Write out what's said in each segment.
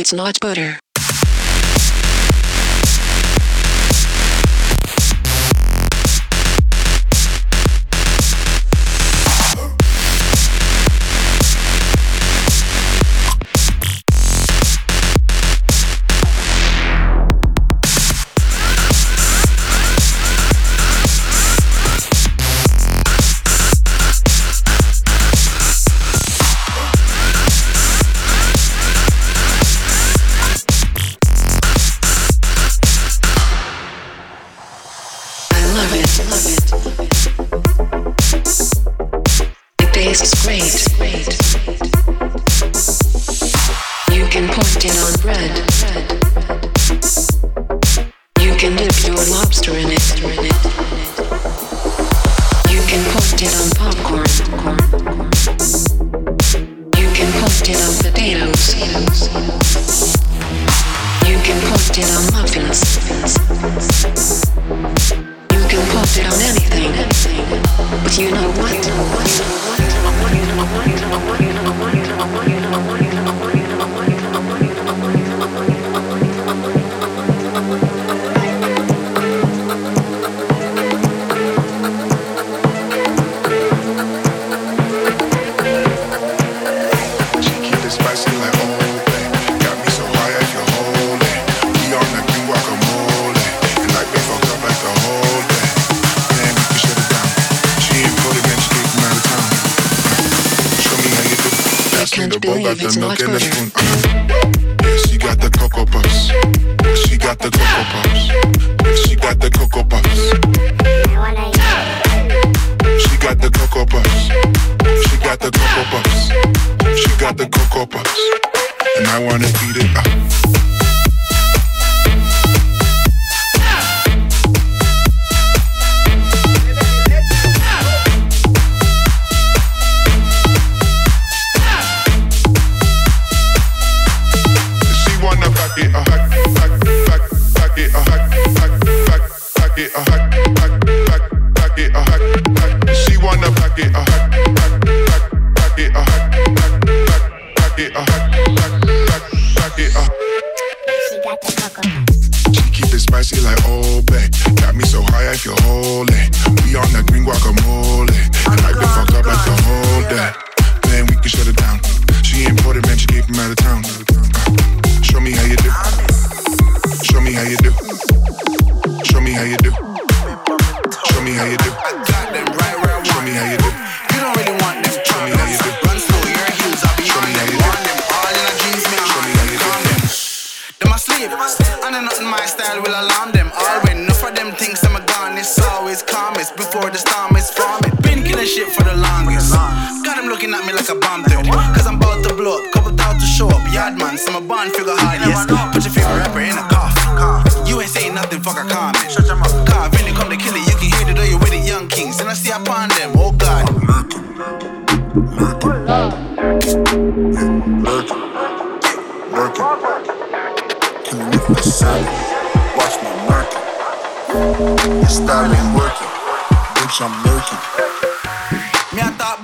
it's not butter. You can post it on popcorn. You can post it on potatoes. the cocoa puffs. She got the cocoa puffs. She got the cocoa puffs. She got the cocoa puffs. She got the cocoa puffs. And I wanna eat it up. I'm out of town.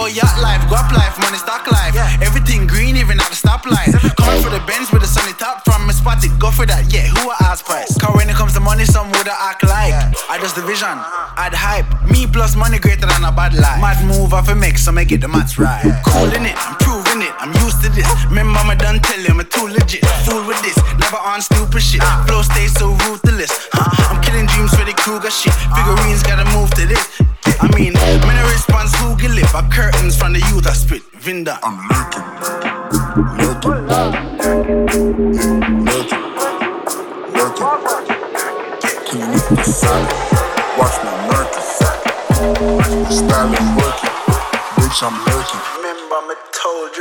About yacht life, guap life, money stock life. Everything green, even at the stoplight. Coming for the Benz with the sunny top from me spot it. Go for that, yeah. Who I ask price? Cause when it comes to money, some would act like. I just the vision, I'd hype. Me plus money greater than a bad life. Mad move off a mix, so make it the maths right. In it, I'm proving it. I'm used to this. Remember, me done tell you, I'm too legit. Fool with this, never on stupid shit. Ah. Flow stays so ruthless. Huh? I'm killing dreams for the Kruger shit. Ah. Figurines gotta move to this. I mean, I response, Google it. But curtains from the youth I spit. Vinda. I'm lurking. Lurking. Lurking. Lurking. Can you lift the salad? Watch me it. Your style ain't working. Bitch, I'm lurking. Remember, me told ya.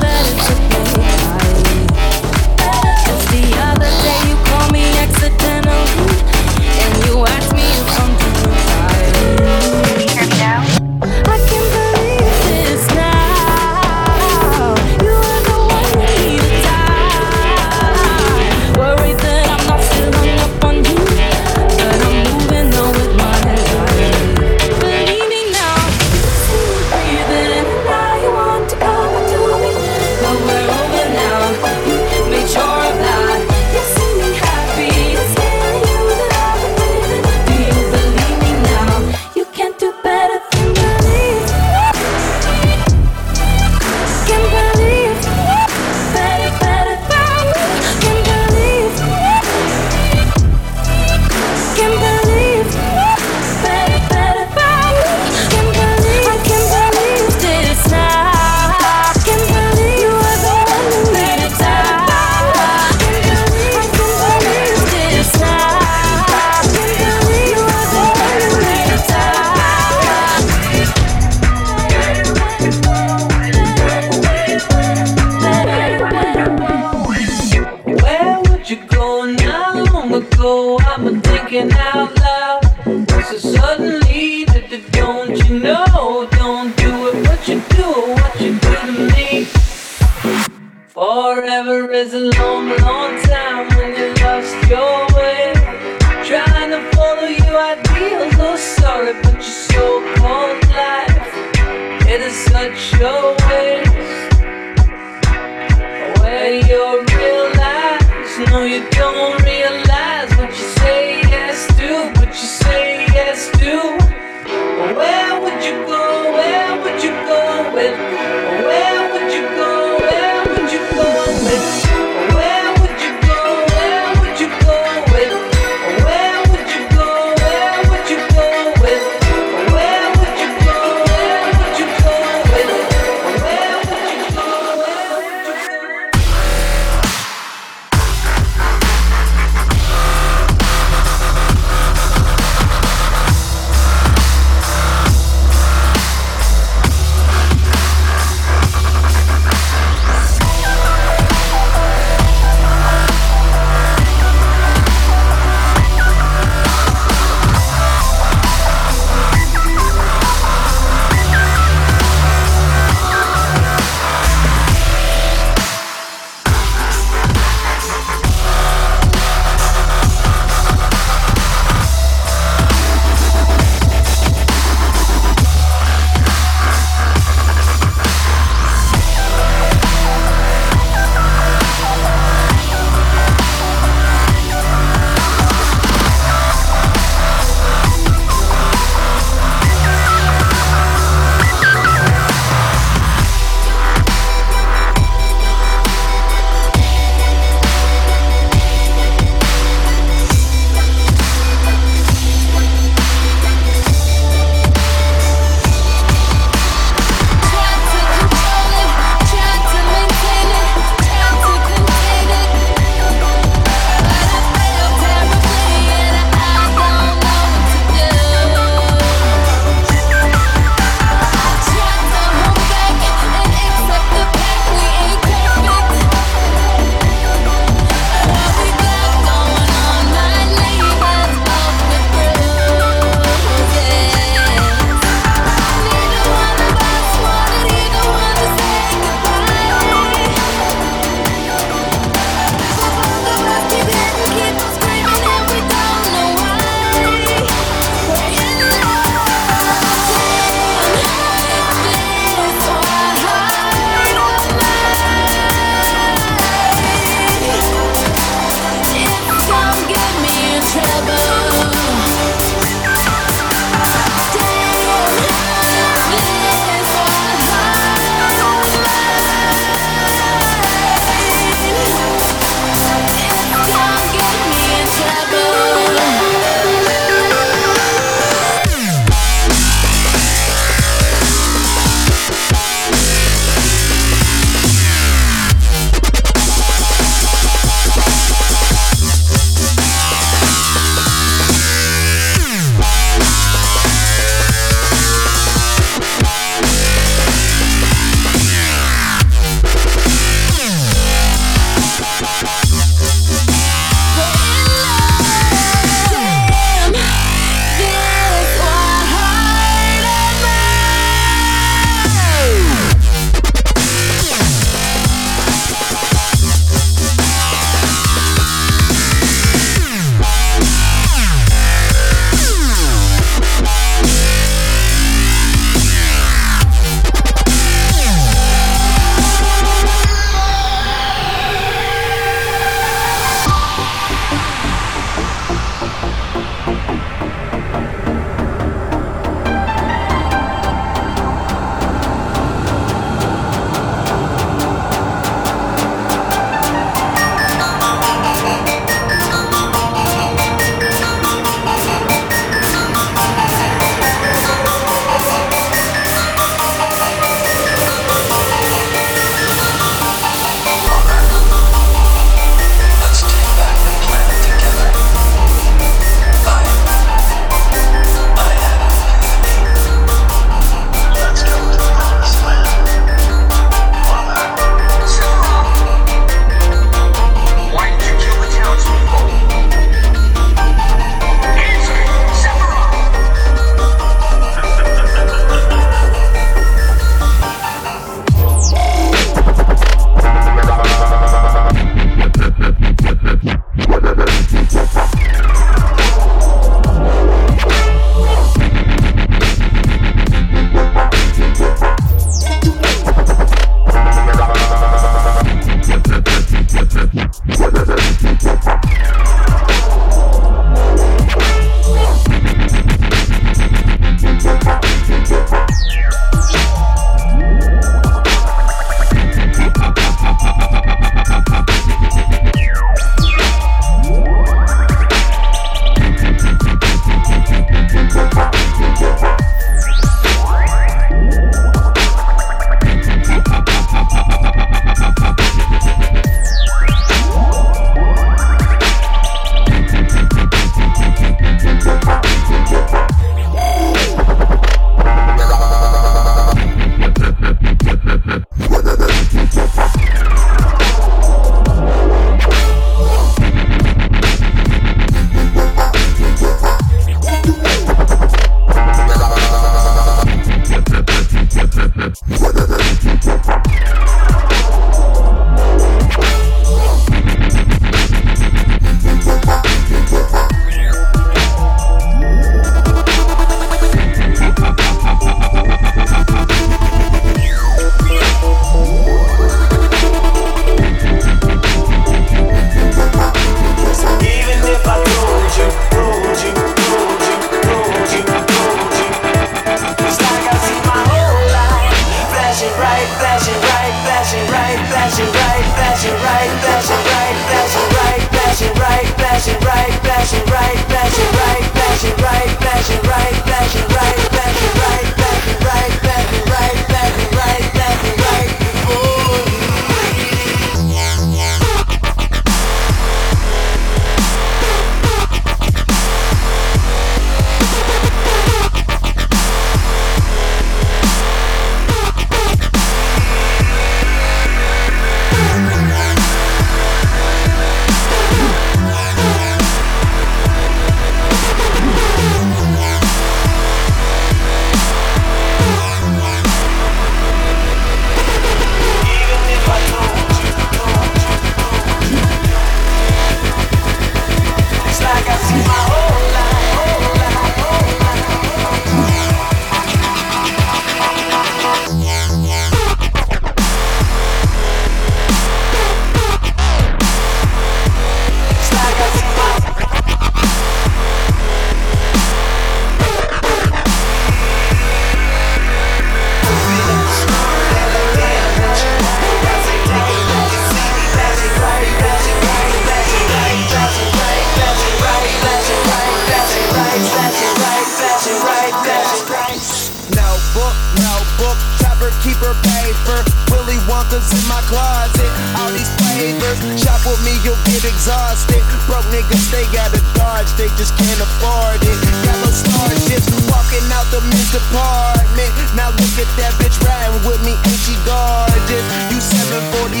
In my closet. All these flavors, shop with me, you'll get exhausted. Broke niggas, they gotta dodge, they just can't afford it. Yellow starships, walking out the men's department. Now look at that bitch riding with me, ain't she gorgeous? You 747,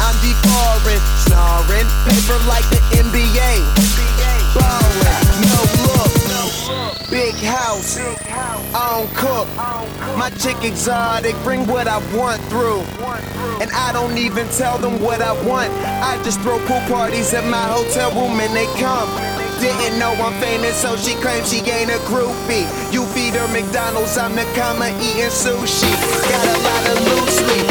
I'm defaring, snoring. Paper like the NBA. Chick exotic, bring what I want through. And I don't even tell them what I want. I just throw pool parties at my hotel room and they come. Didn't know I'm famous, so she claims she ain't a groupie. You feed her McDonald's, I'm the comma eating sushi. Got a lot of loose leaf.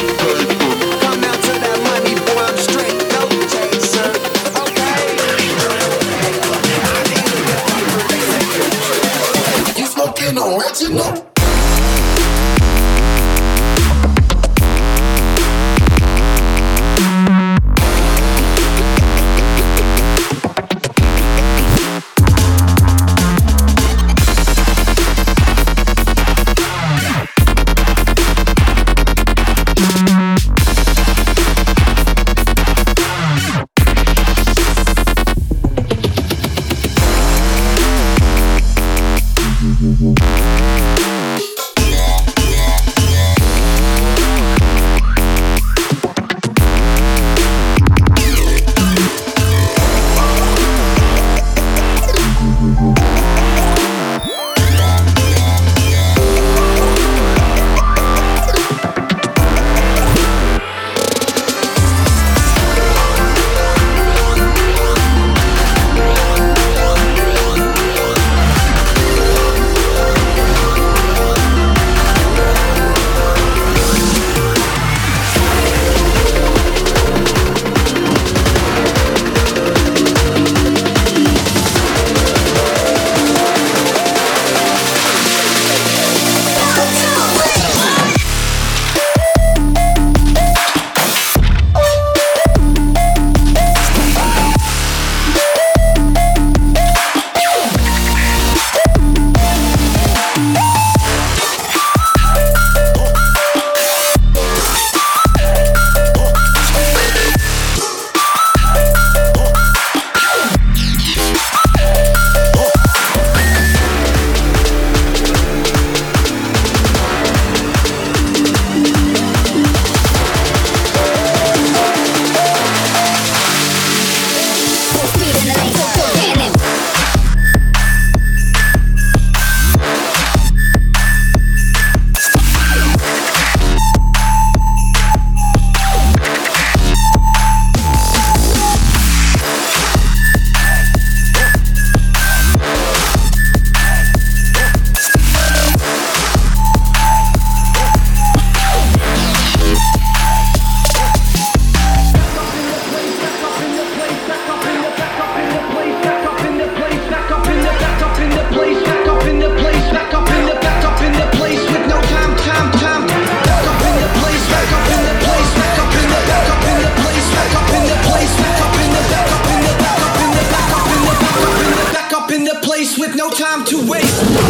So I blast and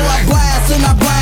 I blast, so I blast no more. Yo, they call a motherfucker John